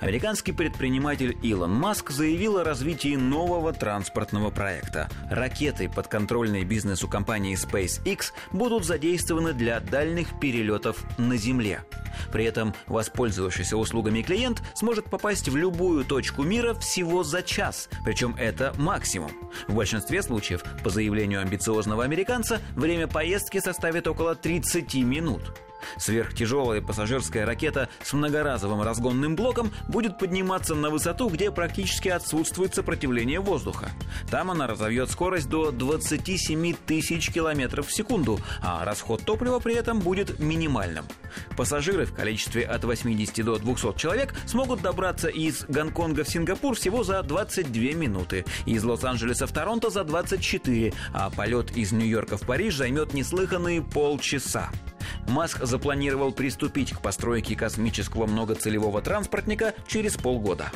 Американский предприниматель Илон Маск заявил о развитии нового транспортного проекта. Ракеты, подконтрольные бизнесу компании SpaceX, будут задействованы для дальних перелетов на Земле. При этом воспользовавшийся услугами клиент сможет попасть в любую точку мира всего за час, причем это максимум. В большинстве случаев, по заявлению амбициозного американца, время поездки составит около 30 минут. Сверхтяжелая пассажирская ракета с многоразовым разгонным блоком будет подниматься на высоту, где практически отсутствует сопротивление воздуха. Там она разовьет скорость до 27 тысяч километров в секунду, а расход топлива при этом будет минимальным. Пассажиры в количестве от 80 до 200 человек смогут добраться из Гонконга в Сингапур всего за 22 минуты, из Лос-Анджелеса в Торонто за 24, а полет из Нью-Йорка в Париж займет неслыханные полчаса. Маск запланировал приступить к постройке космического многоцелевого транспортника через полгода.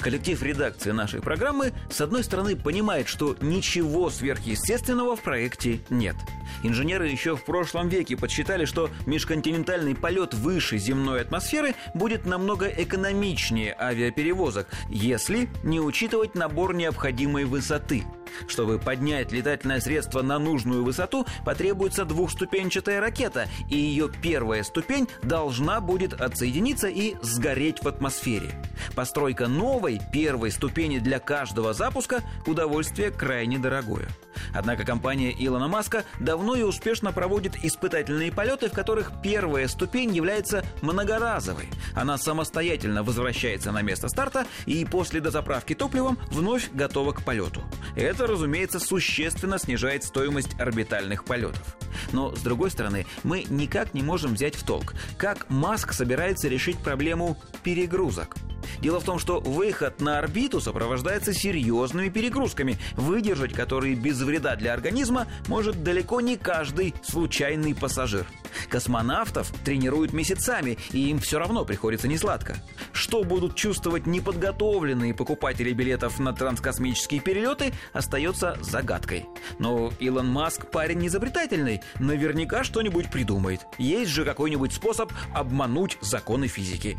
Коллектив редакции нашей программы, с одной стороны, понимает, что ничего сверхъестественного в проекте нет. Инженеры еще в прошлом веке подсчитали, что межконтинентальный полет выше земной атмосферы будет намного экономичнее авиаперевозок, если не учитывать набор необходимой высоты – чтобы поднять летательное средство на нужную высоту, потребуется двухступенчатая ракета, и ее первая ступень должна будет отсоединиться и сгореть в атмосфере. Постройка новой первой ступени для каждого запуска – удовольствие крайне дорогое. Однако компания Илона Маска давно и успешно проводит испытательные полеты, в которых первая ступень является многоразовой. Она самостоятельно возвращается на место старта и после дозаправки топливом вновь готова к полету. Это, разумеется, существенно снижает стоимость орбитальных полетов. Но, с другой стороны, мы никак не можем взять в толк, как Маск собирается решить проблему перегрузок. Дело в том, что выход на орбиту сопровождается серьезными перегрузками, выдержать которые без вреда для организма может далеко не каждый случайный пассажир. Космонавтов тренируют месяцами, и им все равно приходится несладко. Что будут чувствовать неподготовленные покупатели билетов на транскосмические перелеты, остается загадкой. Но Илон Маск парень изобретательный, наверняка что-нибудь придумает. Есть же какой-нибудь способ обмануть законы физики.